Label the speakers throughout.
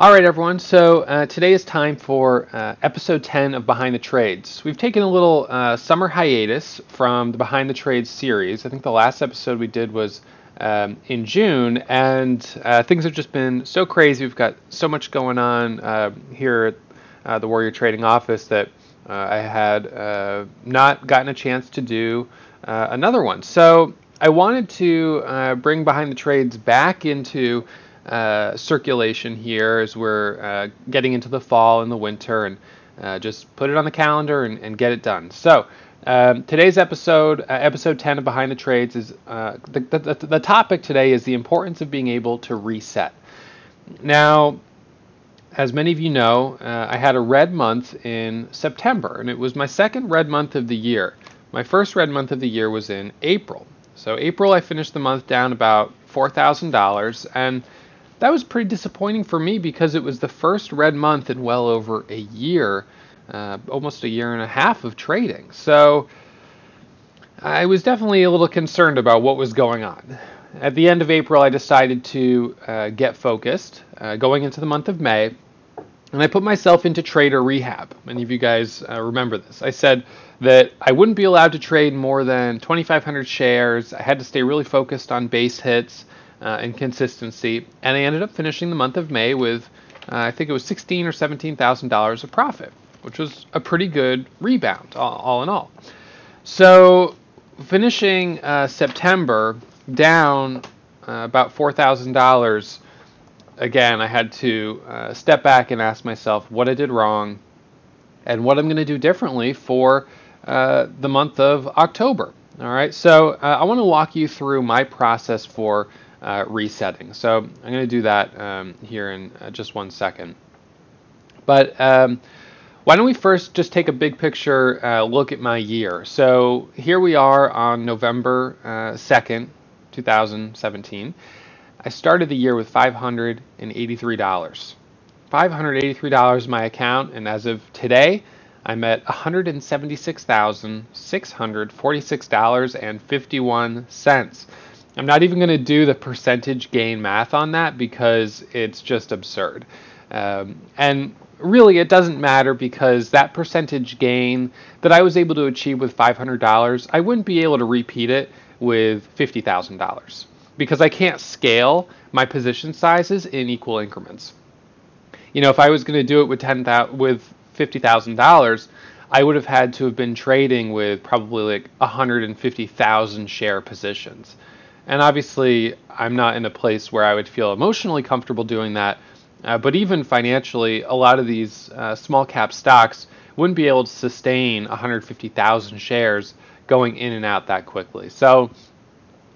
Speaker 1: All right, everyone. So uh, today is time for uh, episode 10 of Behind the Trades. We've taken a little uh, summer hiatus from the Behind the Trades series. I think the last episode we did was um, in June, and uh, things have just been so crazy. We've got so much going on uh, here at uh, the Warrior Trading office that I had not gotten a chance to do another one. So I wanted to bring Behind the Trades back into uh, circulation here as we're uh, getting into the fall and the winter, and uh, just put it on the calendar and, and get it done. So. Um, today's episode, uh, episode 10 of Behind the Trades, is uh, the, the, the topic today is the importance of being able to reset. Now, as many of you know, uh, I had a red month in September, and it was my second red month of the year. My first red month of the year was in April. So, April, I finished the month down about $4,000, and that was pretty disappointing for me because it was the first red month in well over a year, uh, almost a year and a half of trading. So I was definitely a little concerned about what was going on. At the end of April, I decided to uh, get focused uh, going into the month of May, and I put myself into trader rehab. Many of you guys uh, remember this. I said that I wouldn't be allowed to trade more than 2,500 shares. I had to stay really focused on base hits uh, and consistency. And I ended up finishing the month of May with, uh, I think it was sixteen or seventeen thousand dollars of profit, which was a pretty good rebound, all, all in all. So finishing uh, September down uh, about four thousand dollars. Again, I had to uh, step back and ask myself what I did wrong, and what I'm going to do differently for uh, the month of October. All right, so I want to walk you through my process for uh, resetting. So I'm going to do that um, here in uh, just one second. But um, why don't we first just take a big picture uh, look at my year? So here we are on November 2nd, uh, 2017. I started the year with $583. $583 in my account, and as of today, I'm at $176,646.51. I'm not even going to do the percentage gain math on that because it's just absurd. Um, and really, it doesn't matter because that percentage gain that I was able to achieve with $500, I wouldn't be able to repeat it with $50,000 because I can't scale my position sizes in equal increments. You know, if I was going to do it with ten with fifty thousand dollars, I would have had to have been trading with probably like 150,000 share positions. And obviously, I'm not in a place where I would feel emotionally comfortable doing that. Uh, but even financially, a lot of these uh, small cap stocks wouldn't be able to sustain 150,000 shares going in and out that quickly. So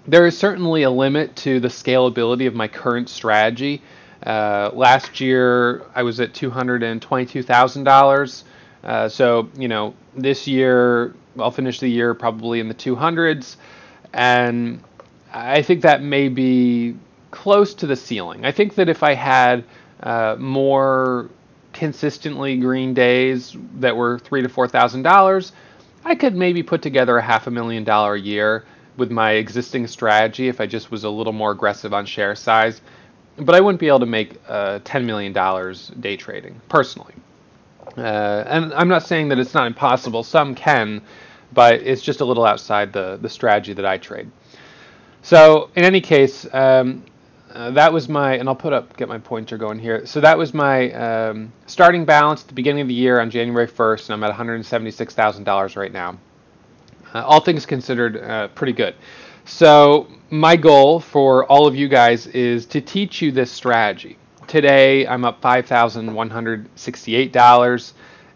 Speaker 1: there is certainly a limit to the scalability of my current strategy. Uh, last year, I was at $222,000. Uh, so, you know, this year, I'll finish the year probably in the 200s. And I think that may be close to the ceiling. I think that if I had uh, more consistently green days that were three to four thousand dollars, I could maybe put together a half a million dollar a year with my existing strategy if I just was a little more aggressive on share size. But I wouldn't be able to make uh, ten million dollars day trading personally. Uh, and I'm not saying that it's not impossible. Some can, but it's just a little outside the the strategy that I trade. So in any case, um, uh, that was my, and I'll put up, get my pointer going here. So that was my um, starting balance at the beginning of the year on January 1st, and I'm at $176,000 right now. Uh, all things considered, uh, pretty good. So my goal for all of you guys is to teach you this strategy. Today I'm up $5,168,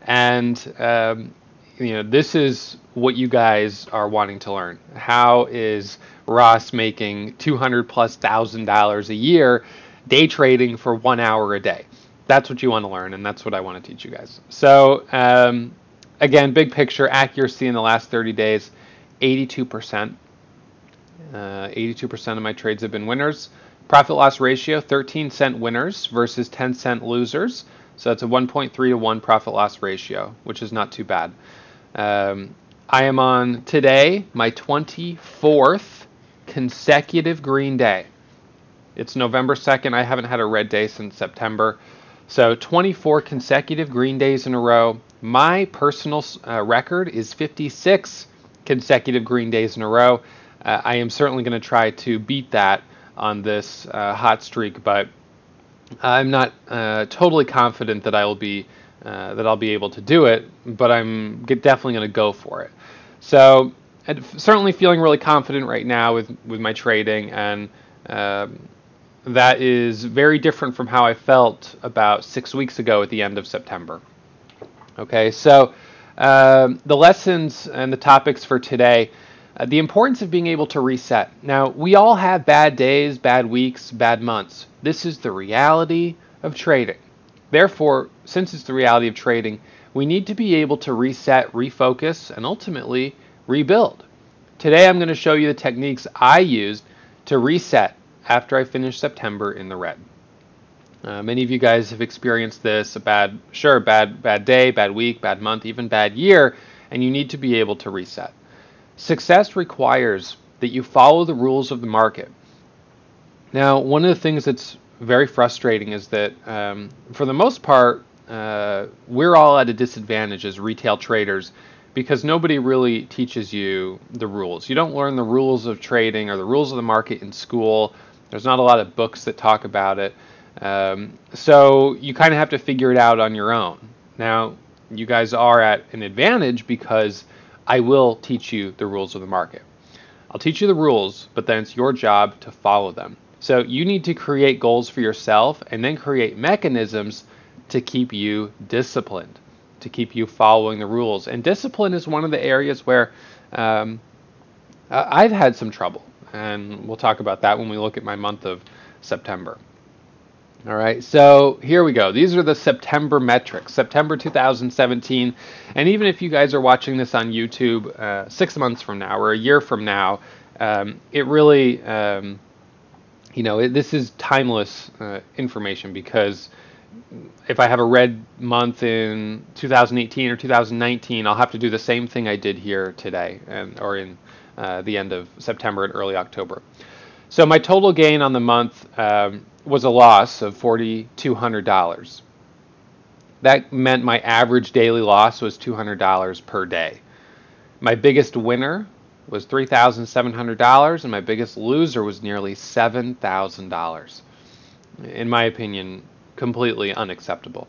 Speaker 1: and um, you know this is what you guys are wanting to learn. How is Ross making 200 plus thousand dollars a year day trading for one hour a day? That's what you want to learn, and that's what I want to teach you guys. So, um, again, big picture accuracy in the last 30 days 82%. Uh, 82% of my trades have been winners. Profit loss ratio 13 cent winners versus 10 cent losers. So that's a 1.3 to 1 profit loss ratio, which is not too bad. Um, I am on today my 24th consecutive green day. It's November 2nd. I haven't had a red day since September. So 24 consecutive green days in a row. My personal uh, record is 56 consecutive green days in a row. Uh, I am certainly going to try to beat that on this uh, hot streak, but I'm not uh, totally confident that I will be uh, that I'll be able to do it. But I'm definitely going to go for it. So I'm certainly feeling really confident right now with with my trading, and um, that is very different from how I felt about six weeks ago at the end of September. Okay, so um, the lessons and the topics for today. Uh, the importance of being able to reset. Now, we all have bad days, bad weeks, bad months. This is the reality of trading. Therefore, since it's the reality of trading, we need to be able to reset, refocus, and ultimately rebuild. Today, I'm going to show you the techniques I used to reset after I finished September in the red. Uh, many of you guys have experienced this a bad, sure, bad, bad day, bad week, bad month, even bad year, and you need to be able to reset. Success requires that you follow the rules of the market. Now, one of the things that's very frustrating is that, um, for the most part, uh, we're all at a disadvantage as retail traders because nobody really teaches you the rules. You don't learn the rules of trading or the rules of the market in school. There's not a lot of books that talk about it. Um, so you kind of have to figure it out on your own. Now, you guys are at an advantage because I will teach you the rules of the market. I'll teach you the rules, but then it's your job to follow them. So you need to create goals for yourself and then create mechanisms to keep you disciplined, to keep you following the rules. And discipline is one of the areas where um, I've had some trouble. And we'll talk about that when we look at my month of September. All right, so here we go. These are the September metrics, September 2017. And even if you guys are watching this on YouTube uh, six months from now or a year from now, um, it really, um, you know, it, this is timeless uh, information because if I have a red month in 2018 or 2019, I'll have to do the same thing I did here today and or in uh, the end of September and early October. So my total gain on the month um, was a loss of $4,200. That meant my average daily loss was $200 per day. My biggest winner was $3,700, and my biggest loser was nearly $7,000. In my opinion, completely unacceptable.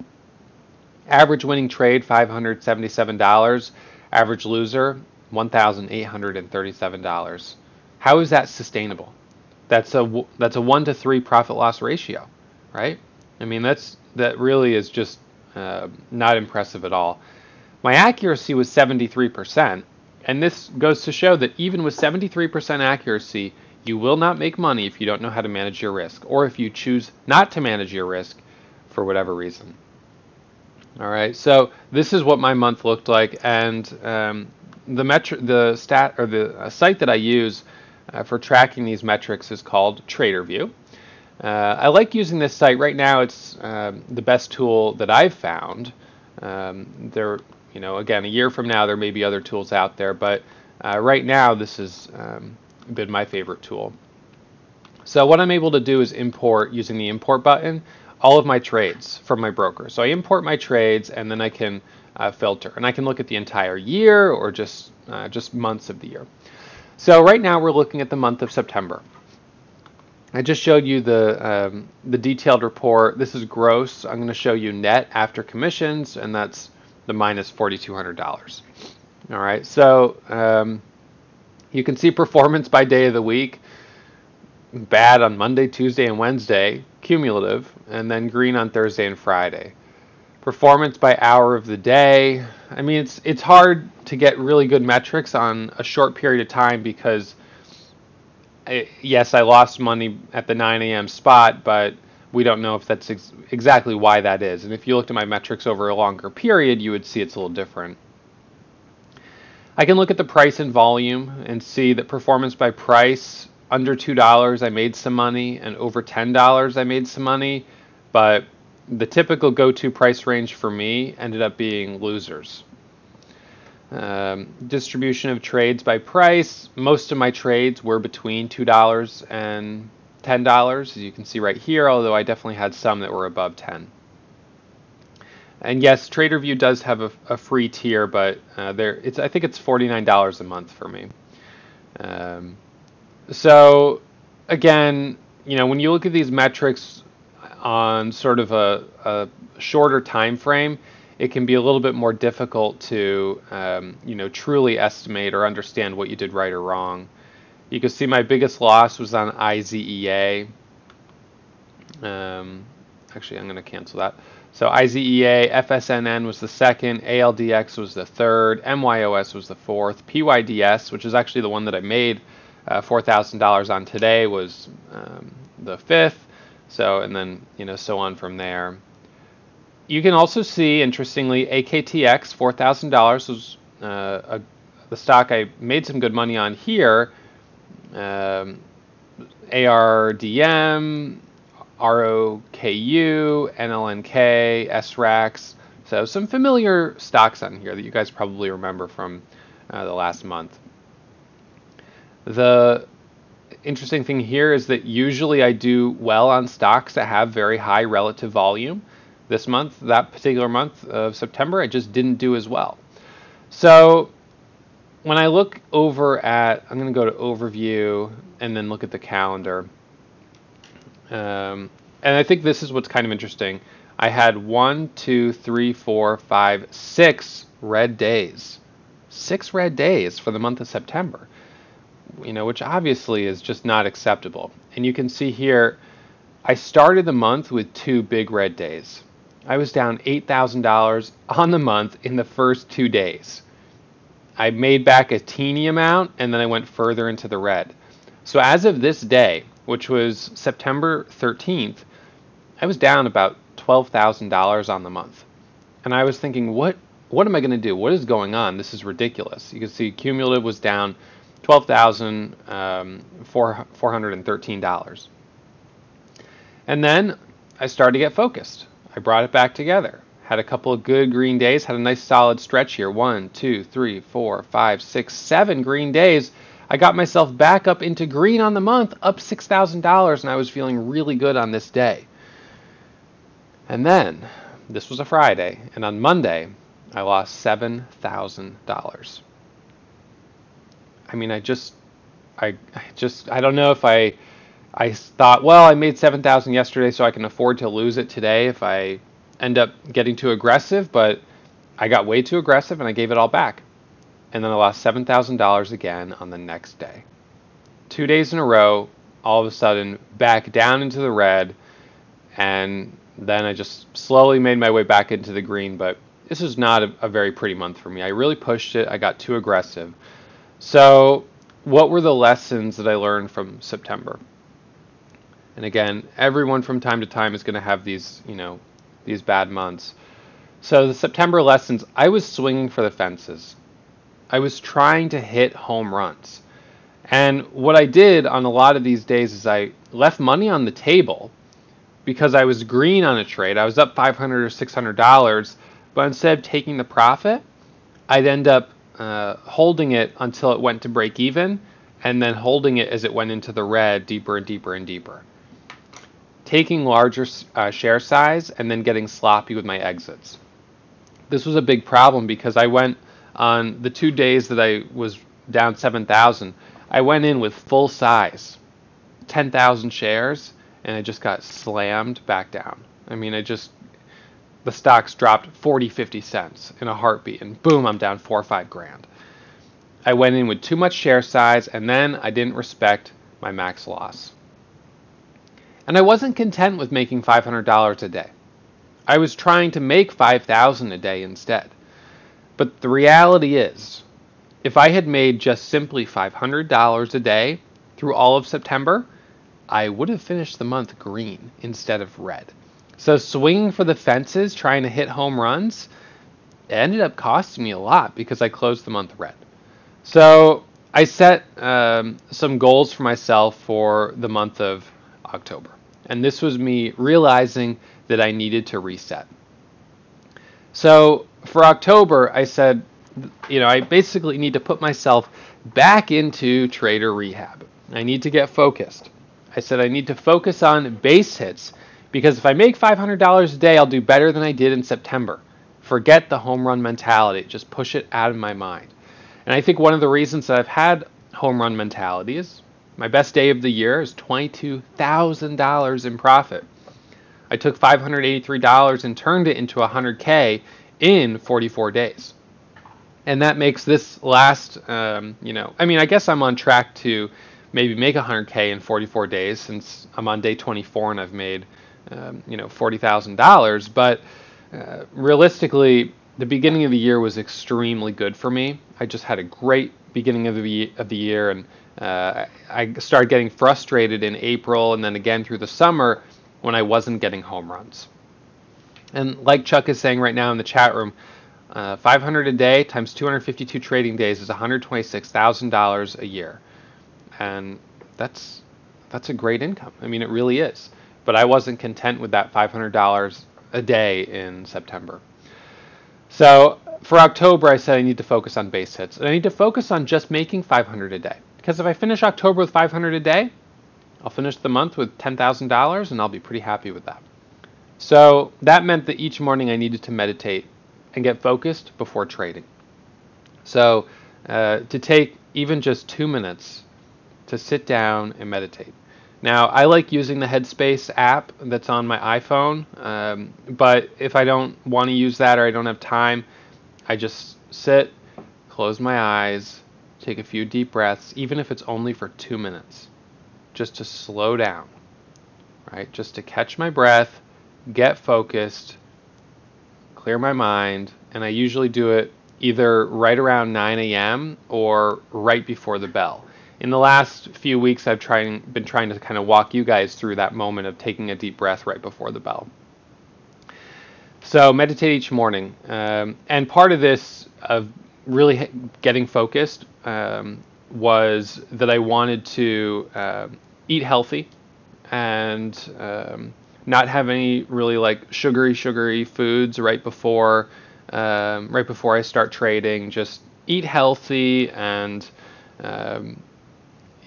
Speaker 1: Average winning trade $577, average loser $1,837. How is that sustainable? that's a that's a one to three profit loss ratio, right? I mean that's that really is just uh, not impressive at all. My accuracy was 73%, and this goes to show that even with 73% accuracy, you will not make money if you don't know how to manage your risk, or if you choose not to manage your risk for whatever reason. All right, so this is what my month looked like, and um, the metri- the stat or the uh, site that I use uh, for tracking these metrics is called TraderVue. Uh, I like using this site right now. It's um, the best tool that I've found. Um, there, you know, again, a year from now there may be other tools out there, but uh, right now this has um, been my favorite tool. So what I'm able to do is import using the import button all of my trades from my broker. So I import my trades and then I can uh, filter, and I can look at the entire year or just uh, just months of the year. So right now we're looking at the month of September. I just showed you the um, the detailed report. This is gross. I'm going to show you net after commissions, and that's the minus $4,200. All right, so um, you can see performance by day of the week. Bad on Monday, Tuesday, and Wednesday, cumulative, and then green on Thursday and Friday performance by hour of the day. I mean, it's it's hard to get really good metrics on a short period of time because, I, yes, I lost money at the 9 a.m. spot, but we don't know if that's ex- exactly why that is. And if you looked at my metrics over a longer period, you would see it's a little different. I can look at the price and volume and see that performance by price under $2 I made some money and over $10 I made some money, but the typical go-to price range for me ended up being losers. Um, distribution of trades by price. Most of my trades were between two dollars and ten dollars, as you can see right here. Although I definitely had some that were above ten. And yes, TraderVue does have a, a free tier, but uh, there it's I think it's forty nine dollars a month for me. Um, so again, you know, when you look at these metrics on sort of a, a shorter time frame, it can be a little bit more difficult to um, you know truly estimate or understand what you did right or wrong. You can see my biggest loss was on IZEA. Um, actually, I'm going to cancel that. So IZEA, FSNN was the second, ALDX was the third, MYOS was the fourth, PYDS, which is actually the one that I made uh, $4,000 on today, was um, the fifth. So, and then, you know, so on from there. You can also see, interestingly, AKTX, $4,000 was uh, a, the stock I made some good money on here. Um, ARDM, ROKU, NLNK, SRAX. So some familiar stocks on here that you guys probably remember from uh, the last month. The interesting thing here is that usually I do well on stocks that have very high relative volume. This month, that particular month of September, I just didn't do as well. So when I look over at, I'm going to go to overview and then look at the calendar. Um, and I think this is what's kind of interesting. I had one, two, three, four, five, six red days. Six red days for the month of September. You know, which obviously is just not acceptable. And you can see here, I started the month with two big red days. I was down $8,000 on the month in the first two days. I made back a teeny amount and then I went further into the red. So as of this day, which was September 13th, I was down about $12,000 on the month. And I was thinking, what what am I going to do? What is going on? This is ridiculous. You can see cumulative was down $12,413. Um, and then I started to get focused. I brought it back together. Had a couple of good green days, had a nice solid stretch here. One, two, three, four, five, six, seven green days I got myself back up into green on the month, up $6,000, and I was feeling really good on this day. And then, this was a Friday, and on Monday, I lost $7,000. I mean, I just, I, I just, I don't know if I, I thought, well, I made 7,000 yesterday, so I can afford to lose it today if I end up getting too aggressive, but I got way too aggressive and I gave it all back and then I lost $7,000 again on the next day. Two days in a row, all of a sudden, back down into the red, and then I just slowly made my way back into the green, but this is not a, a very pretty month for me. I really pushed it, I got too aggressive. So, what were the lessons that I learned from September? And again, everyone from time to time is going to have these, you know, these bad months. So the September lessons, I was swinging for the fences. I was trying to hit home runs. And what I did on a lot of these days is I left money on the table because I was green on a trade. I was up 500 or 600 dollars, but instead of taking the profit, I'd end up uh, holding it until it went to break even, and then holding it as it went into the red deeper and deeper and deeper. Taking larger uh, share size and then getting sloppy with my exits. This was a big problem because I went on the two days that I was down 7,000, I went in with full size, 10,000 shares, and I just got slammed back down. I mean, I just, the stocks dropped 40, 50 cents in a heartbeat, and boom, I'm down four or five grand. I went in with too much share size, and then I didn't respect my max loss. And I wasn't content with making $500 a day. I was trying to make 5000 a day instead. But the reality is, if I had made just simply $500 a day through all of September, I would have finished the month green instead of red. So swinging for the fences, trying to hit home runs, ended up costing me a lot because I closed the month red. So I set um, some goals for myself for the month of October. And this was me realizing that I needed to reset. So for October, I said, you know, I basically need to put myself back into trader rehab. I need to get focused. I said I need to focus on base hits because if I make $500 a day, I'll do better than I did in September. forget the home run mentality, just push it out of my mind. And I think one of the reasons that I've had home run mentality is my best day of the year is $22,000 in profit. I took $583 and turned it into 100K in 44 days. And that makes this last, um, you know, I mean, I guess I'm on track to maybe make 100K in 44 days since I'm on day 24 and I've made, um, you know, $40,000. But uh, realistically, the beginning of the year was extremely good for me. I just had a great beginning of the of the year, and uh, I started getting frustrated in April, and then again through the summer when I wasn't getting home runs. And like Chuck is saying right now in the chat room, uh, 500 a day times 252 trading days is $126,000 a year, and that's that's a great income. I mean, it really is. But I wasn't content with that $500 a day in September. So for October, I said I need to focus on base hits, and I need to focus on just making 500 a day. Because if I finish October with 500 a day, I'll finish the month with $10,000, and I'll be pretty happy with that. So that meant that each morning I needed to meditate and get focused before trading. So uh, to take even just two minutes to sit down and meditate. Now, I like using the Headspace app that's on my iPhone, um, but if I don't want to use that or I don't have time, I just sit, close my eyes, take a few deep breaths, even if it's only for two minutes, just to slow down, right? Just to catch my breath, get focused, clear my mind, and I usually do it either right around 9 a.m. or right before the bell in the last few weeks, I've trying, been trying to kind of walk you guys through that moment of taking a deep breath right before the bell. So meditate each morning, um, and part of this of really getting focused um, was that I wanted to uh, eat healthy and um, not have any really like sugary, sugary foods right before um, right before I start trading. Just eat healthy and um,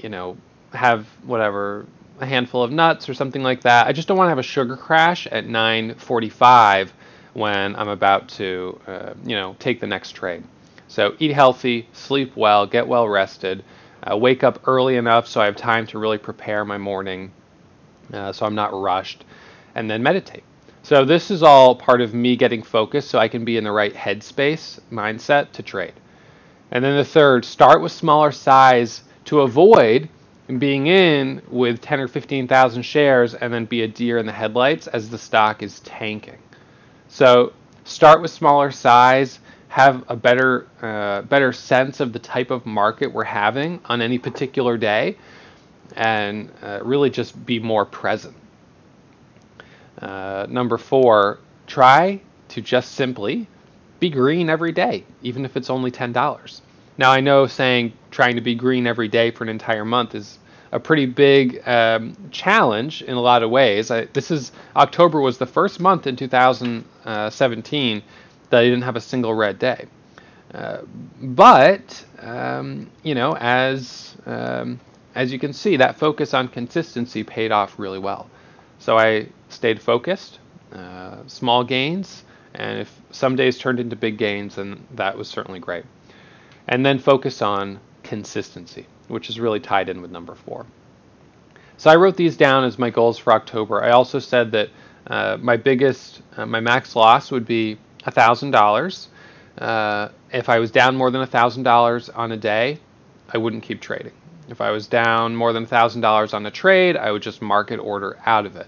Speaker 1: you know, have whatever a handful of nuts or something like that. I just don't want to have a sugar crash at 9:45 when I'm about to, uh, you know, take the next trade. So eat healthy, sleep well, get well rested, uh, wake up early enough so I have time to really prepare my morning, uh, so I'm not rushed, and then meditate. So this is all part of me getting focused so I can be in the right headspace mindset to trade. And then the third, start with smaller size to avoid being in with 10 or 15,000 shares and then be a deer in the headlights as the stock is tanking. So start with smaller size, have a better uh, better sense of the type of market we're having on any particular day, and uh, really just be more present. Uh, number four, try to just simply be green every day, even if it's only ten dollars. Now I know saying trying to be green every day for an entire month is a pretty big um, challenge in a lot of ways. I, this is October was the first month in 2017 that I didn't have a single red day. Uh, but um, you know, as um, as you can see, that focus on consistency paid off really well. So I stayed focused, uh, small gains, and if some days turned into big gains, then that was certainly great and then focus on consistency, which is really tied in with number four. So I wrote these down as my goals for October. I also said that uh, my biggest, uh, my max loss would be $1,000. Uh, if I was down more than $1,000 on a day, I wouldn't keep trading. If I was down more than $1,000 on a trade, I would just market order out of it.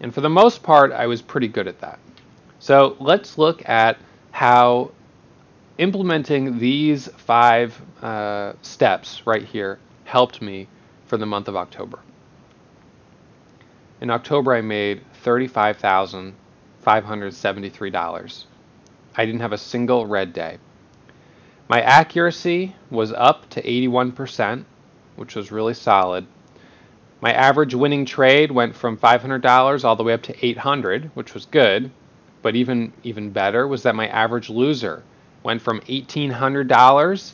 Speaker 1: And for the most part, I was pretty good at that. So let's look at how implementing these five uh, steps right here helped me for the month of October. In October, I made $35,573. I didn't have a single red day. My accuracy was up to 81%, which was really solid. My average winning trade went from $500 all the way up to 800, which was good, but even even better was that my average loser went from $1,800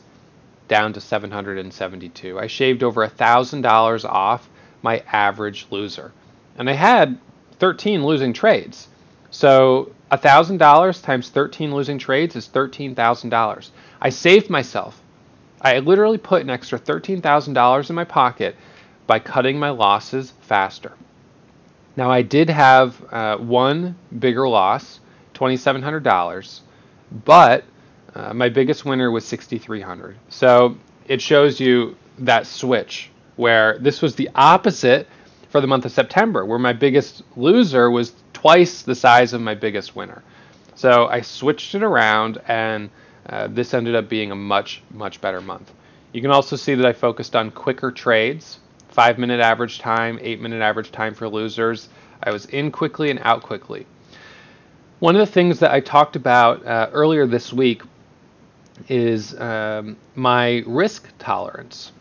Speaker 1: down to 772. I shaved over $1,000 off my average loser. And I had 13 losing trades. So $1,000 times 13 losing trades is $13,000. I saved myself. I literally put an extra $13,000 in my pocket by cutting my losses faster. Now, I did have uh, one bigger loss, $2,700, but uh, my biggest winner was 6,300. So it shows you that switch where this was the opposite for the month of September, where my biggest loser was twice the size of my biggest winner. So I switched it around, and uh, this ended up being a much, much better month. You can also see that I focused on quicker trades, five minute average time, eight minute average time for losers. I was in quickly and out quickly. One of the things that I talked about uh, earlier this week is um, my risk tolerance.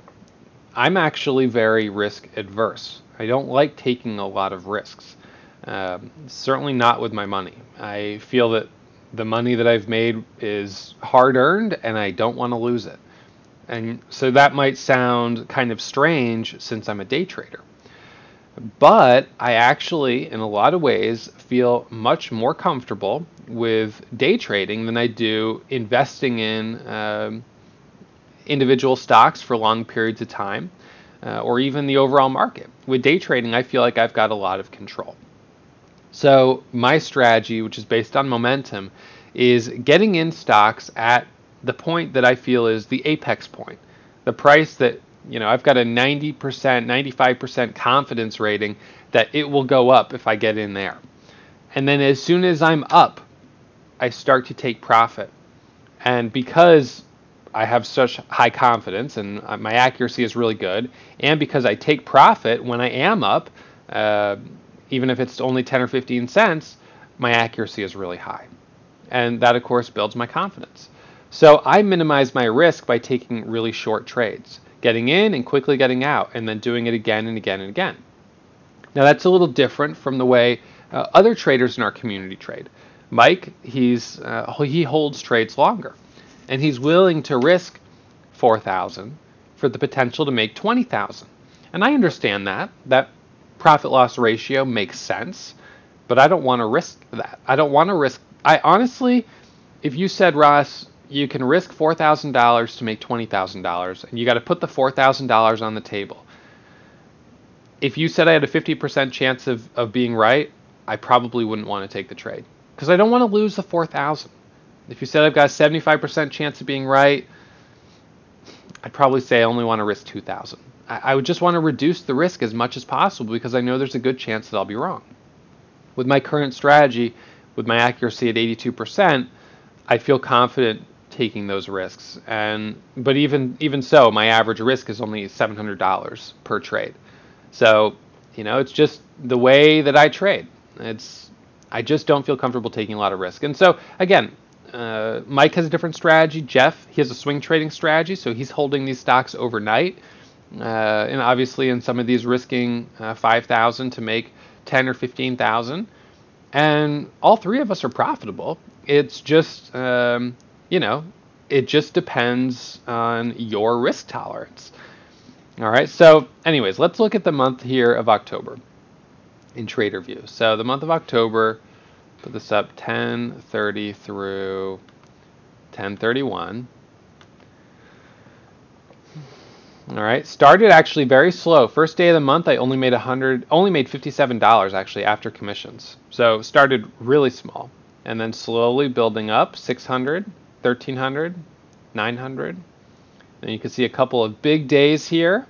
Speaker 1: I'm actually very risk adverse. I don't like taking a lot of risks. Um, certainly not with my money. I feel that the money that I've made is hard earned and I don't want to lose it. And so that might sound kind of strange since I'm a day trader. But I actually, in a lot of ways, feel much more comfortable with day trading than I do investing in um, individual stocks for long periods of time uh, or even the overall market. With day trading, I feel like I've got a lot of control. So, my strategy, which is based on momentum, is getting in stocks at the point that I feel is the apex point, the price that you know I've got a 90%, 95% confidence rating that it will go up if I get in there. And then as soon as I'm up, I start to take profit. And because I have such high confidence and uh, my accuracy is really good, and because I take profit when I am up, uh, even if it's only 10 or 15 cents, my accuracy is really high. And that, of course, builds my confidence. So I minimize my risk by taking really short trades, getting in and quickly getting out, and then doing it again and again and again. Now, that's a little different from the way uh, other traders in our community trade. Mike, he's uh, he holds trades longer, and he's willing to risk 4,000 for the potential to make 20,000. And I understand that. That profit loss ratio makes sense, but I don't want to risk that. I don't want to risk. I honestly, if you said, Ross, you can risk $4,000 to make $20,000, and you got to put the $4,000 on the table. If you said I had a 50% chance of, of being right, I probably wouldn't want to take the trade because I don't want to lose the 4,000. If you said I've got a 75% chance of being right, I'd probably say I only want to risk 2,000. I would just want to reduce the risk as much as possible because I know there's a good chance that I'll be wrong. With my current strategy, with my accuracy at 82%, I feel confident taking those risks. And but even even so, my average risk is only $700 per trade. So, you know, it's just the way that I trade. It's I just don't feel comfortable taking a lot of risk. And so, again, uh, Mike has a different strategy. Jeff, he has a swing trading strategy, so he's holding these stocks overnight. Uh, and obviously, in some of these, risking uh, 5,000 to make 10 or 15,000. And all three of us are profitable. It's just, um, you know, it just depends on your risk tolerance. All right. So, anyways, let's look at the month here of October in TraderVue. So, the month of October, put this up 1030 through 1031. All right, started actually very slow. First day of the month, I only made 100, only made $57 actually after commissions. So started really small, and then slowly building up 600, 1300, 900. And you can see a couple of big days here.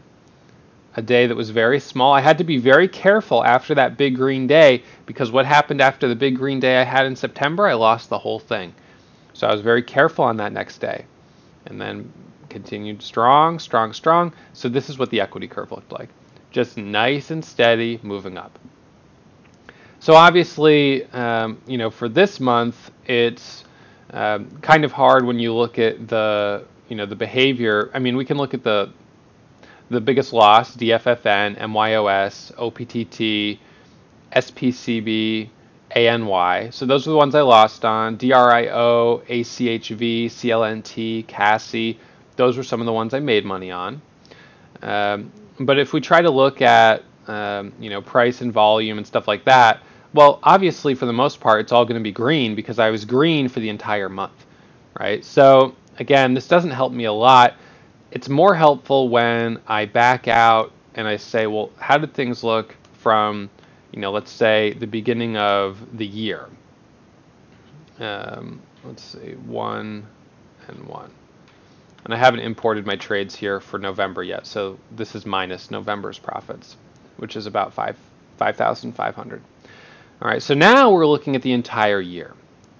Speaker 1: A day that was very small. I had to be very careful after that big green day because what happened after the big green day I had in September, I lost the whole thing. So I was very careful on that next day. And then continued strong, strong, strong. So this is what the equity curve looked like. Just nice and steady moving up. So obviously, um, you know, for this month, it's um, kind of hard when you look at the, you know, the behavior. I mean, we can look at the the biggest loss, DFFN, MYOS, OPTT, SPCB, ANY. So those are the ones I lost on. DRIO, ACHV, CLNT, CASI, those were some of the ones I made money on. Um, but if we try to look at um, you know price and volume and stuff like that, Well, obviously, for the most part, it's all going to be green because I was green for the entire month, right? So again, this doesn't help me a lot. It's more helpful when I back out and I say, well, how did things look from, you know, let's say the beginning of the year? Um, let's see, one and one. And I haven't imported my trades here for November yet, so this is minus November's profits, which is about five five thousand five hundred. All right, so now we're looking at the entire year,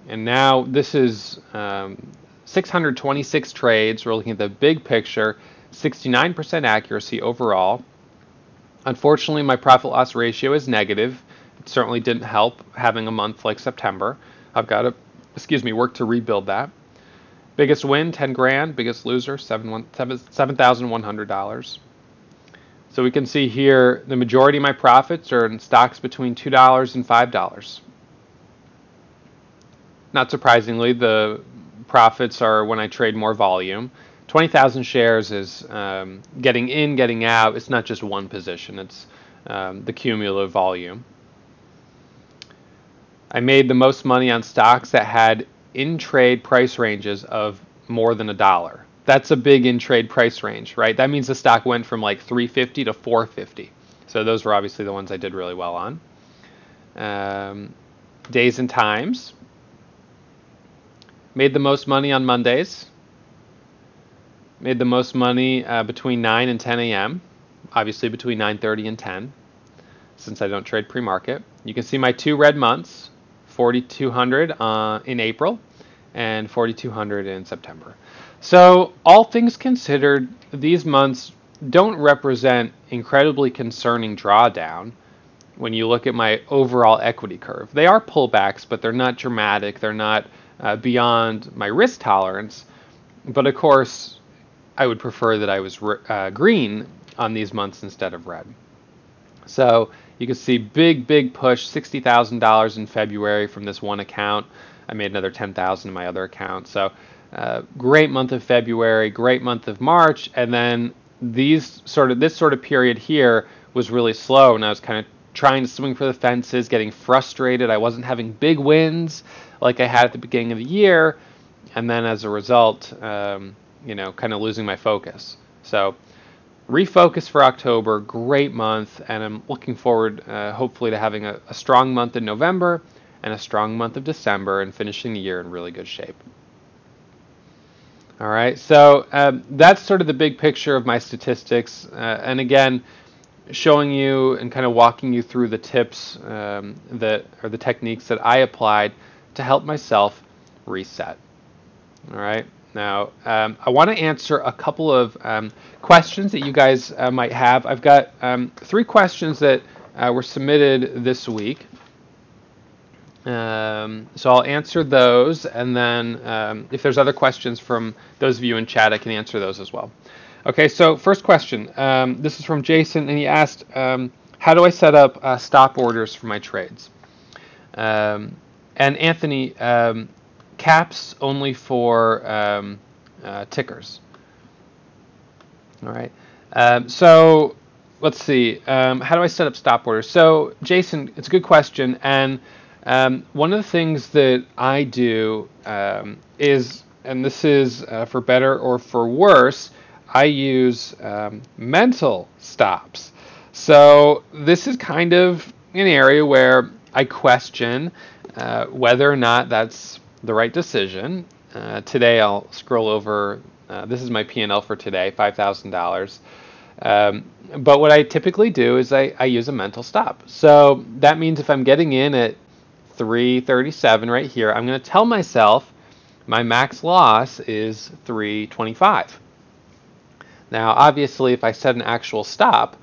Speaker 1: and now this is um, 626 trades. We're looking at the big picture, 69% accuracy overall. Unfortunately, my profit loss ratio is negative. It certainly didn't help having a month like September. I've got to, excuse me, work to rebuild that. Biggest win, 10 grand. Biggest loser, $7,100. So we can see here the majority of my profits are in stocks between $2 and $5. Not surprisingly, the profits are when I trade more volume. 20,000 shares is um, getting in, getting out. It's not just one position, it's um, the cumulative volume. I made the most money on stocks that had in trade price ranges of more than a dollar. That's a big in trade price range, right? That means the stock went from like 350 to 450. So those were obviously the ones I did really well on. Um, days and times. Made the most money on Mondays. Made the most money uh, between 9 and 10 a.m. Obviously between 9:30 and 10, since I don't trade pre-market. You can see my two red months: 4,200 uh, in April and 4,200 in September. So all things considered, these months don't represent incredibly concerning drawdown when you look at my overall equity curve. They are pullbacks, but they're not dramatic. They're not uh, beyond my risk tolerance. But of course, I would prefer that I was uh, green on these months instead of red. So you can see big, big push, $60,000 in February from this one account. I made another 10,000 in my other account. So uh, great month of February, great month of March, and then these sort of this sort of period here was really slow, and I was kind of trying to swing for the fences, getting frustrated. I wasn't having big wins like I had at the beginning of the year, and then as a result, um, you know, kind of losing my focus. So, refocus for October, great month, and I'm looking forward, uh, hopefully, to having a, a strong month in November and a strong month of December and finishing the year in really good shape. All right, so um, that's sort of the big picture of my statistics. Uh, and again, showing you and kind of walking you through the tips um, that or the techniques that I applied to help myself reset. All right. Now, um, I want to answer a couple of um, questions that you guys uh, might have. I've got um, three questions that uh, were submitted this week. Um, so I'll answer those, and then um, if there's other questions from those of you in chat, I can answer those as well. Okay, so first question. Um, this is from Jason, and he asked, um, "How do I set up uh, stop orders for my trades?" Um, and Anthony, um, caps only for uh, tickers. All right. so let's see. how do I set up stop orders? So Jason, it's a good question, and one of the things that I do is, and this is uh, for better or for worse I use um, mental stops. So this is kind of an area where I question uh, whether or not that's the right decision. Uh, today I'll scroll over. Uh, this is my P&L for today, five thousand um, dollars. But what I typically do is I, I use a mental stop. So that means if I'm getting in at 337 right here, I'm going to tell myself my max loss is 325. Now, obviously, if I set an actual stop,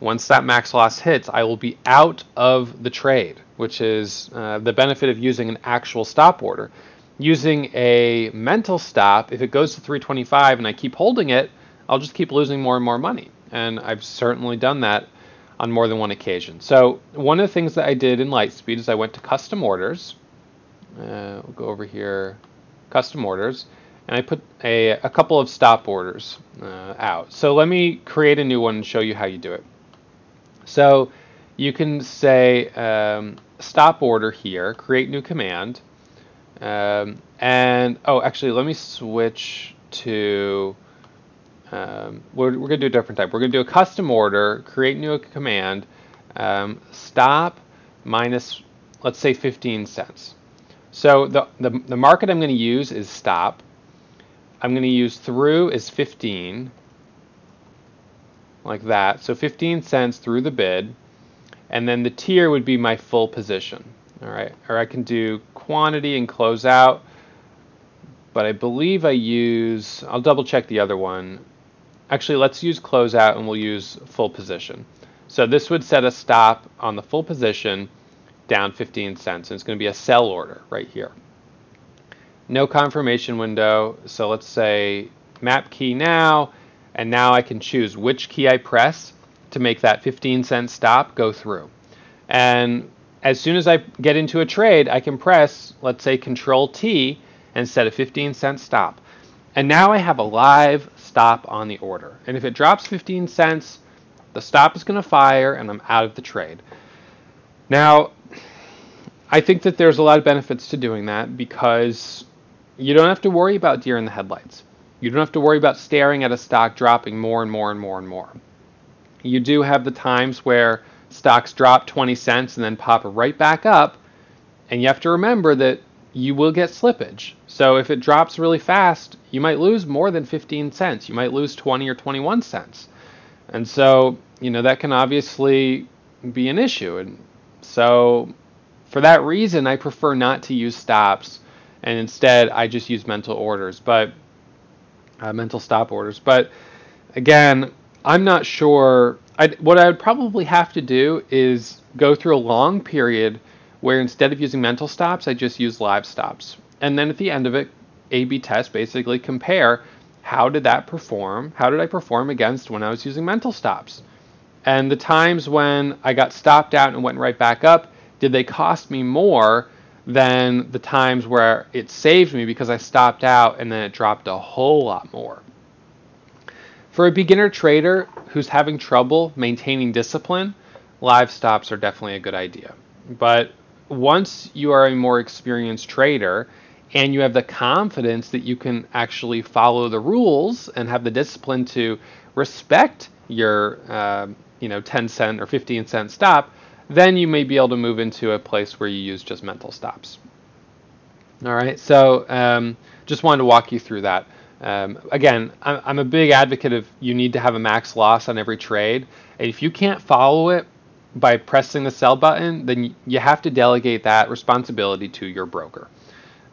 Speaker 1: once that max loss hits, I will be out of the trade, which is uh, the benefit of using an actual stop order. Using a mental stop, if it goes to 325 and I keep holding it, I'll just keep losing more and more money. And I've certainly done that on more than one occasion. So, one of the things that I did in Lightspeed is I went to custom orders. Uh, we'll go over here, custom orders and I put a, a couple of stop orders uh, out. So let me create a new one and show you how you do it. So you can say, um, stop order here, create new command. Um, and, oh, actually, let me switch to, um, we're, we're going to do a different type. We're going to do a custom order, create new command, um, stop minus, let's say 15 cents. So the, the, the market I'm going to use is stop. I'm going to use through is 15, like that. So 15 cents through the bid, and then the tier would be my full position. All right, or I can do quantity and close out, but I believe I use, I'll double check the other one. Actually, let's use closeout and we'll use full position. So this would set a stop on the full position down 15 cents. And it's going to be a sell order right here. No confirmation window. So let's say map key now. And now I can choose which key I press to make that 15 cent stop go through. And as soon as I get into a trade, I can press, let's say, Control T and set a 15 cent stop. And now I have a live stop on the order. And if it drops 15 cents, the stop is going to fire and I'm out of the trade. Now, I think that there's a lot of benefits to doing that because you don't have to worry about deer in the headlights. You don't have to worry about staring at a stock dropping more and more and more and more. You do have the times where stocks drop 20 cents and then pop right back up, and you have to remember that you will get slippage. So if it drops really fast, you might lose more than 15 cents. You might lose 20 or 21 cents. And so, you know, that can obviously be an issue. And so for that reason, I prefer not to use stops, and instead I just use mental orders, but uh, mental stop orders. But again, I'm not sure. I'd, what I would probably have to do is go through a long period where instead of using mental stops, I just use live stops, and then at the end of it, A/B test, basically compare how did that perform? How did I perform against when I was using mental stops? And the times when I got stopped out and went right back up, did they cost me more than the times where it saved me because I stopped out and then it dropped a whole lot more? For a beginner trader who's having trouble maintaining discipline, live stops are definitely a good idea. But once you are a more experienced trader and you have the confidence that you can actually follow the rules and have the discipline to respect your uh, you know 10 cent or 15 cent stop then you may be able to move into a place where you use just mental stops. All right, so um, just wanted to walk you through that. Um, again, I'm a big advocate of you need to have a max loss on every trade. And if you can't follow it by pressing the sell button, then you have to delegate that responsibility to your broker.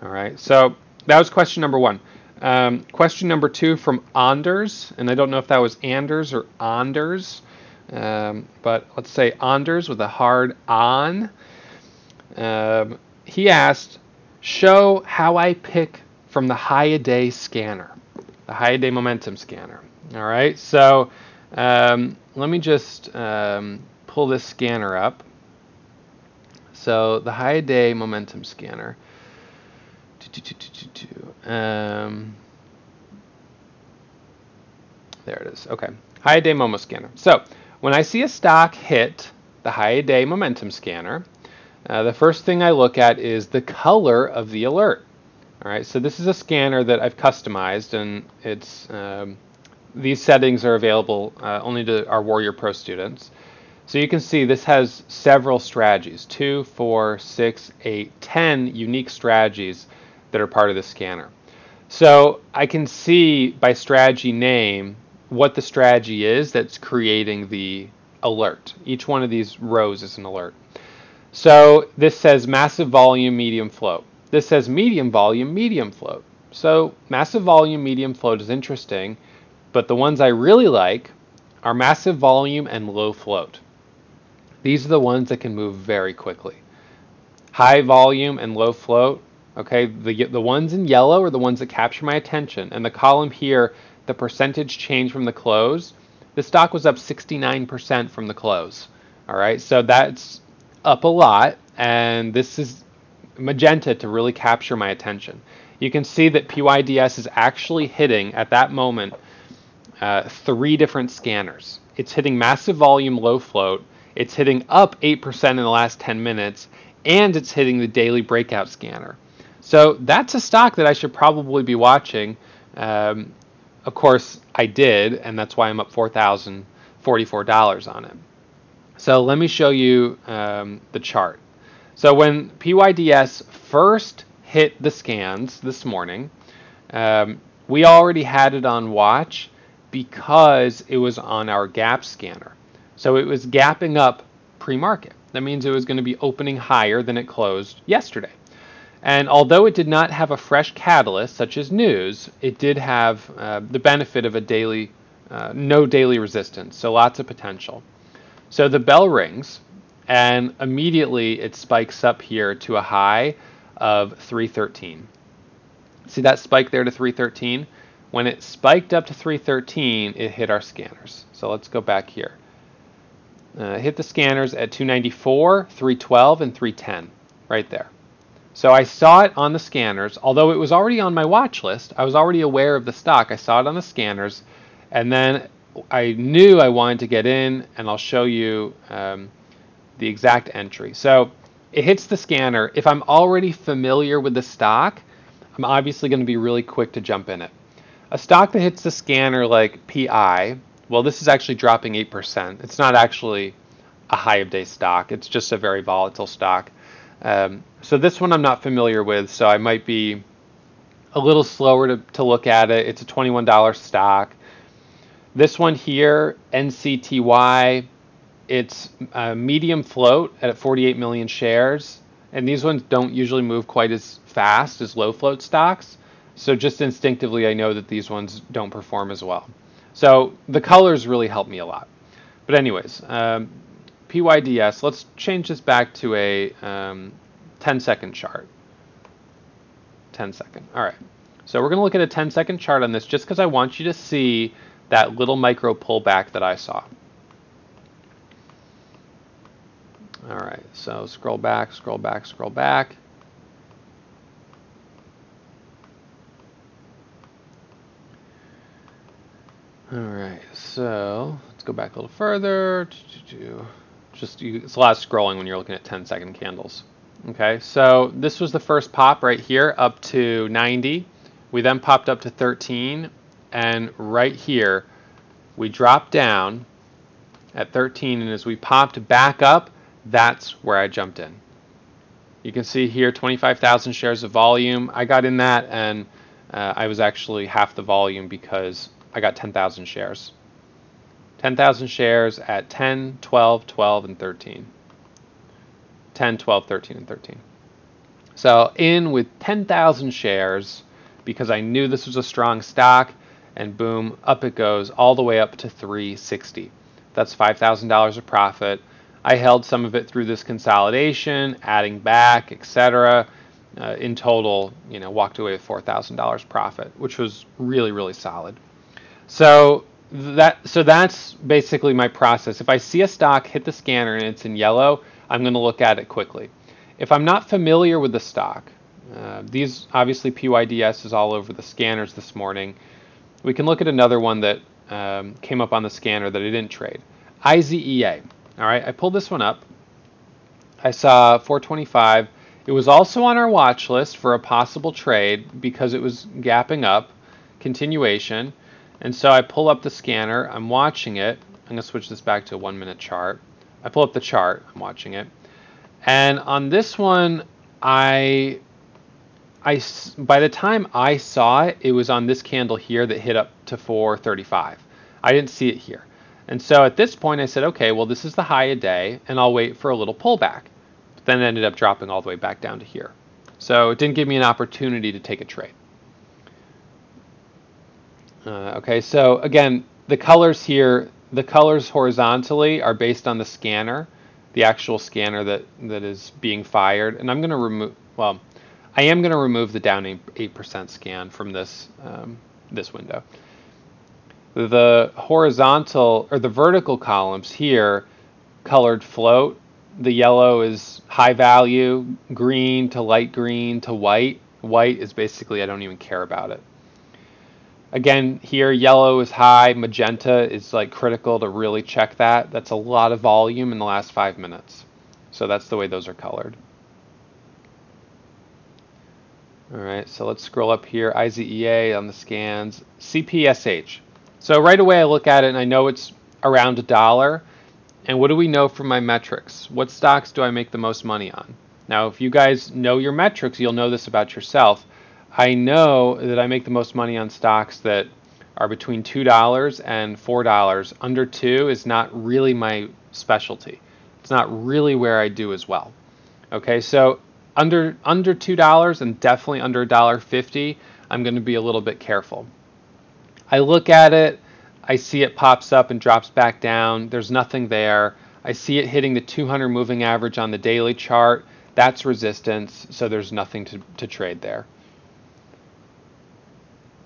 Speaker 1: All right, so that was question number one. Um, question number two from Anders, and I don't know if that was Anders or Anders. Um, but let's say Anders with a hard on. Um, he asked, show how I pick from the High-of-Day scanner, the High-of-Day momentum scanner. All right, so um, let me just um, pull this scanner up. So the High-of-Day momentum scanner. Um, there it is. Okay, High-of-Day Momo scanner. So when I see a stock hit the High-of-Day momentum scanner, uh, the first thing I look at is the color of the alert. All right, so this is a scanner that I've customized, and it's um, these settings are available uh, only to our Warrior Pro students. So you can see this has several strategies, two, four, six, eight, ten unique strategies that are part of the scanner. So I can see by strategy name what the strategy is that's creating the alert. Each one of these rows is an alert. So this says massive volume, medium float. This says medium volume, medium float. So massive volume, medium float is interesting, but the ones I really like are massive volume and low float. These are the ones that can move very quickly. High volume and low float, okay, the, the ones in yellow are the ones that capture my attention. And the column here the percentage change from the close, the stock was up 69% from the close. All right, so that's up a lot, and this is magenta to really capture my attention. You can see that PYDS is actually hitting at that moment uh, three different scanners. It's hitting massive volume low float, it's hitting up 8% in the last 10 minutes, and it's hitting the daily breakout scanner. So that's a stock that I should probably be watching. Um, of course, I did, and that's why I'm up $4,044 on it. So let me show you um, the chart. So when PYDS first hit the scans this morning, um, we already had it on watch because it was on our gap scanner. So it was gapping up pre-market. That means it was going to be opening higher than it closed yesterday. And although it did not have a fresh catalyst such as news, it did have uh, the benefit of a daily, uh, no daily resistance, so lots of potential. So the bell rings, and immediately it spikes up here to a high of 313. See that spike there to 313? When it spiked up to 313, it hit our scanners. So let's go back here. Uh, hit the scanners at 294, 312, and 310, right there. So I saw it on the scanners, although it was already on my watch list. I was already aware of the stock. I saw it on the scanners, and then I knew I wanted to get in, and I'll show you um, the exact entry. So it hits the scanner. If I'm already familiar with the stock, I'm obviously going to be really quick to jump in it. A stock that hits the scanner like PI, well, this is actually dropping 8%. It's not actually a high of day stock, it's just a very volatile stock. Um, so this one I'm not familiar with, so I might be a little slower to, to look at it. It's a $21 stock. This one here, NCTY, it's a medium float at 48 million shares, and these ones don't usually move quite as fast as low float stocks. So just instinctively, I know that these ones don't perform as well. So the colors really help me a lot. But anyways, um, PYDS, let's change this back to a um, 10 second chart. 10 second. All right. So we're going to look at a 10 second chart on this just because I want you to see that little micro pullback that I saw. All right. So scroll back, scroll back, scroll back. All right, so let's go back a little further. Just it's a lot of scrolling when you're looking at 10 second candles. Okay, so this was the first pop right here up to 90. We then popped up to 13, and right here we dropped down at 13, and as we popped back up, that's where I jumped in. You can see here 25,000 shares of volume. I got in that, and uh, I was actually half the volume because I got 10,000 shares. 10,000 shares at 10, 12, 12, and 13. 10, 12, 13, and 13. So in with 10,000 shares because I knew this was a strong stock, and boom, up it goes all the way up to 360. That's $5,000 of profit. I held some of it through this consolidation, adding back, etc. Uh, in total, you know, walked away with $4,000 profit, which was really, really solid. So that so that's basically my process. If I see a stock hit the scanner and it's in yellow, I'm going to look at it quickly. If I'm not familiar with the stock, uh, these obviously PYDS is all over the scanners this morning. We can look at another one that um, came up on the scanner that I didn't trade. IZEA. All right, I pulled this one up. I saw 425. It was also on our watch list for a possible trade because it was gapping up, continuation. And so I pull up the scanner, I'm watching it. I'm going to switch this back to a one minute chart. I pull up the chart, I'm watching it. And on this one, I, I, by the time I saw it, it was on this candle here that hit up to 435. I didn't see it here. And so at this point, I said, okay, well, this is the high a day, and I'll wait for a little pullback. But then it ended up dropping all the way back down to here. So it didn't give me an opportunity to take a trade. Uh, okay, so again, the colors here, the colors horizontally are based on the scanner, the actual scanner that, that is being fired. And I'm going to remove, well, I am going to remove the down 8% scan from this, um, this window. The horizontal or the vertical columns here, colored float, the yellow is high value, green to light green to white. White is basically, I don't even care about it. Again, here yellow is high, magenta is like critical to really check that. That's a lot of volume in the last five minutes. So that's the way those are colored. All right, so let's scroll up here. IZEA on the scans. CPSH. So right away I look at it and I know it's around a dollar. And what do we know from my metrics? What stocks do I make the most money on? Now, if you guys know your metrics, you'll know this about yourself. I know that I make the most money on stocks that are between $2 and $4. Under 2 is not really my specialty. It's not really where I do as well. Okay, so under under two dollars and definitely under a dollar fifty, I'm going to be a little bit careful. I look at it, I see it pops up and drops back down. There's nothing there. I see it hitting the 200 moving average on the daily chart. That's resistance, so there's nothing to, to trade there.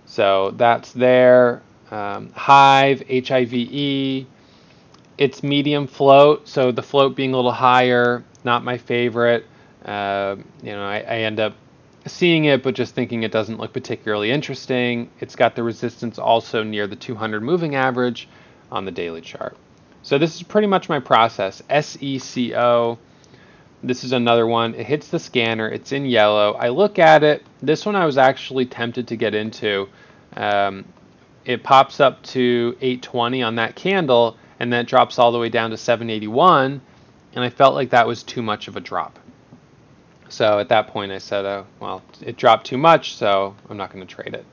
Speaker 1: So that's there. Um, Hive, HIVE, it's medium float, so the float being a little higher, not my favorite. Uh, you know, I, I, end up seeing it, but just thinking it doesn't look particularly interesting. It's got the resistance also near the 200 moving average on the daily chart. So this is pretty much my process. SECO. This is another one. It hits the scanner. It's in yellow. I look at it. This one I was actually tempted to get into. Um, it pops up to 820 on that candle, and then it drops all the way down to 781. And I felt like that was too much of a drop. So at that point, I said, oh, well, it dropped too much, so I'm not going to trade it.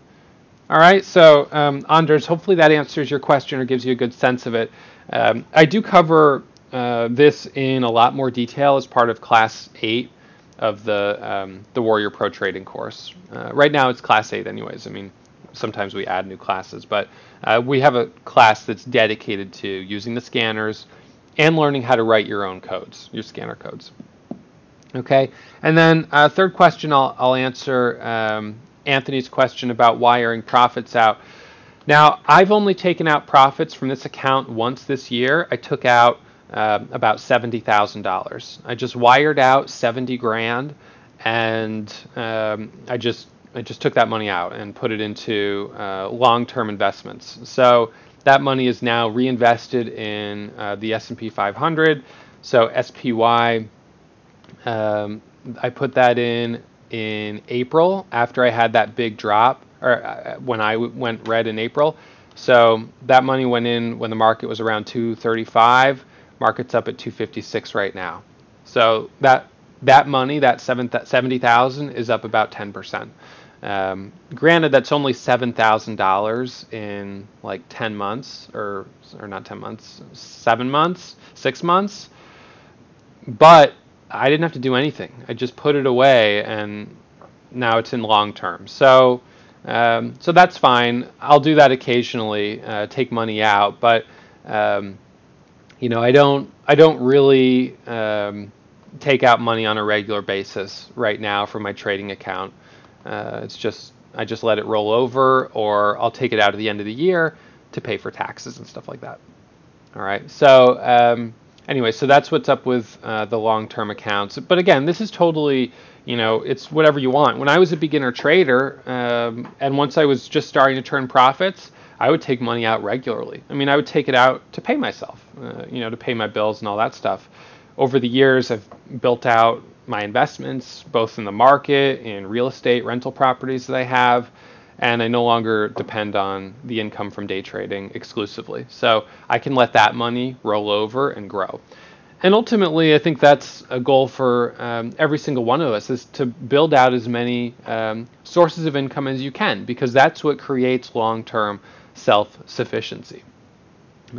Speaker 1: All right, so um, Anders, hopefully that answers your question or gives you a good sense of it. Um, I do cover uh, this in a lot more detail as part of Class 8 of the um, the Warrior Pro Trading course. Uh, right now, it's Class 8, anyways. I mean, sometimes we add new classes, but uh, we have a class that's dedicated to using the scanners and learning how to write your own codes, your scanner codes. Okay, and then uh, third question I'll, I'll answer um, Anthony's question about wiring profits out. Now, I've only taken out profits from this account once this year. I took out uh, about seventy thousand dollars. I just wired out seventy grand, and um, I just I just took that money out and put it into uh, long-term investments. So that money is now reinvested in uh, the S&P 500. So SPY um, I put that in in April after I had that big drop, or uh, when I w- went red in April. So that money went in when the market was around 235. Market's up at 256 right now. So that that money, that 70,000, is up about 10%. Um, granted, that's only $7,000 in like 10 months, or or not 10 months, seven months, six months. But I didn't have to do anything. I just put it away, and now it's in long term. So, um, so that's fine. I'll do that occasionally, uh, take money out, but um, you know, I don't, I don't really um, take out money on a regular basis right now from my trading account. Uh, it's just, I just let it roll over, or I'll take it out at the end of the year to pay for taxes and stuff like that. All right. So um, anyway, so that's what's up with uh, the long-term accounts. But again, this is totally, you know, it's whatever you want. When I was a beginner trader, um, and once I was just starting to turn profits, I would take money out regularly. I mean, I would take it out to pay myself, uh, you know, to pay my bills and all that stuff. Over the years, I've built out my investments, both in the market, in real estate, rental properties that I have and I no longer depend on the income from day trading exclusively. So I can let that money roll over and grow. And ultimately, I think that's a goal for um, every single one of us is to build out as many um, sources of income as you can, because that's what creates long-term self-sufficiency.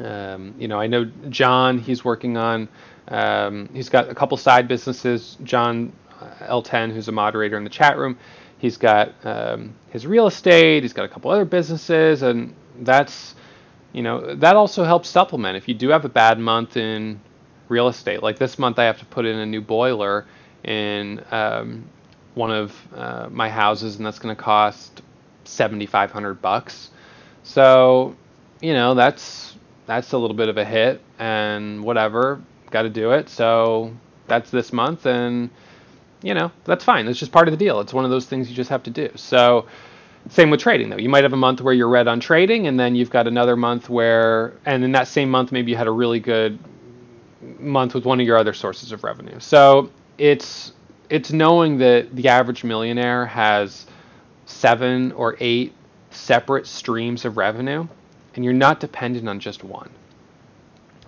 Speaker 1: Um, you know, I know John. He's working on. Um, he's got a couple side businesses. John L10, who's a moderator in the chat room He's got um, his real estate. He's got a couple other businesses, and that's you know that also helps supplement if you do have a bad month in real estate. Like this month, I have to put in a new boiler in um, one of uh, my houses, and that's going to cost seventy five hundred bucks. So you know that's that's a little bit of a hit, and whatever, got to do it. So that's this month, and you know, that's fine. It's just part of the deal. It's one of those things you just have to do. So, same with trading though. You might have a month where you're red on trading, and then you've got another month where, and in that same month, maybe you had a really good month with one of your other sources of revenue. So it's it's knowing that the average millionaire has seven or eight separate streams of revenue, and you're not dependent on just one.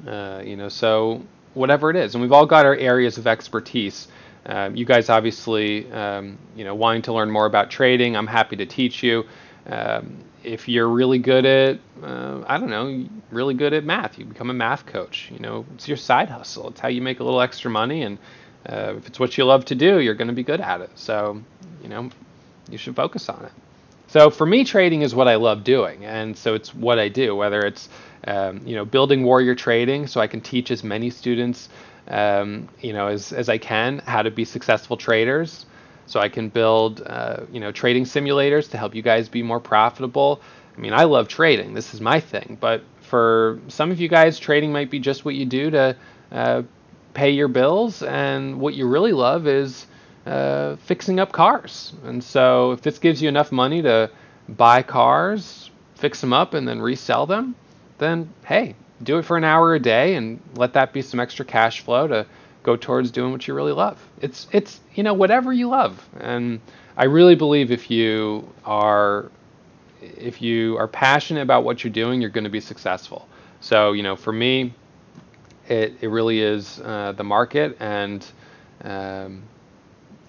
Speaker 1: Uh, you know, so whatever it is, and we've all got our areas of expertise. Um, you guys obviously, um, you know, wanting to learn more about trading, I'm happy to teach you. Um, if you're really good at, uh, I don't know, really good at math, you become a math coach. You know, it's your side hustle. It's how you make a little extra money, and uh, if it's what you love to do, you're going to be good at it. So, you know, you should focus on it. So for me, trading is what I love doing, and so it's what I do. Whether it's um, you know building warrior trading, so I can teach as many students um, you know as as I can how to be successful traders. So I can build uh, you know trading simulators to help you guys be more profitable. I mean, I love trading. This is my thing. But for some of you guys, trading might be just what you do to uh, pay your bills, and what you really love is uh, fixing up cars. And so, if this gives you enough money to buy cars, fix them up, and then resell them, then hey, do it for an hour a day and let that be some extra cash flow to go towards doing what you really love. It's it's you know whatever you love. And I really believe if you are if you are passionate about what you're doing, you're going to be successful. So you know, for me, it it really is uh, the market and um,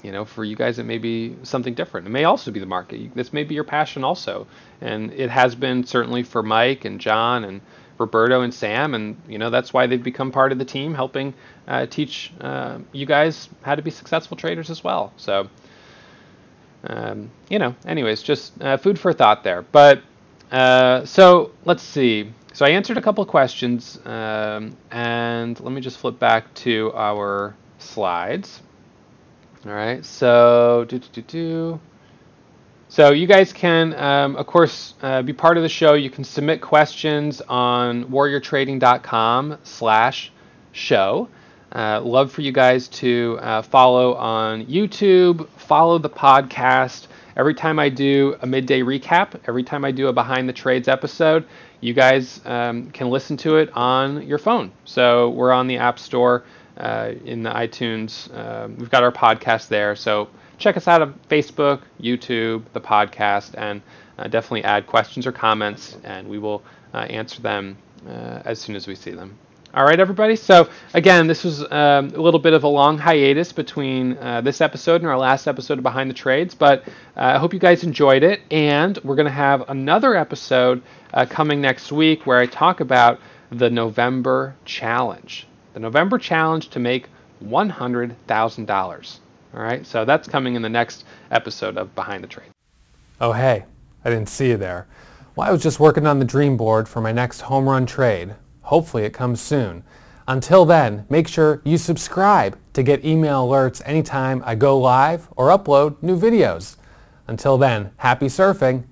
Speaker 1: you know, for you guys, it may be something different. It may also be the market. This may be your passion also, and it has been certainly for Mike and John and Roberto and Sam, and you know that's why they've become part of the team, helping uh, teach uh, you guys how to be successful traders as well. So, um, you know, anyways, just uh, food for thought there. But uh, so let's see. So I answered a couple questions, um, and let me just flip back to our slides. All right, so do do do do. So you guys can, um, of course, uh, be part of the show. You can submit questions on warriortrading.com/show. Uh, love for you guys to uh, follow on YouTube, follow the podcast. Every time I do a midday recap, every time I do a behind the trades episode, you guys um, can listen to it on your phone. So we're on the App Store uh, in the iTunes. Uh, we've got our podcast there. So check us out on Facebook, YouTube, the podcast, and uh, definitely add questions or comments, and we will uh, answer them uh, as soon as we see them. All right, everybody. So again, this was um, a little bit of a long hiatus between uh, this episode and our last episode of Behind the Trades, but I hope you guys enjoyed it. And we're going to have another episode coming next week where I talk about the November challenge the November challenge to make $100,000. All right, so that's coming in the next episode of Behind the Trade.
Speaker 2: Oh, hey, I didn't see you there. Well, I was just working on the dream board for my next home run trade. Hopefully it comes soon. Until then, make sure you subscribe to get email alerts anytime I go live or upload new videos. Until then, happy surfing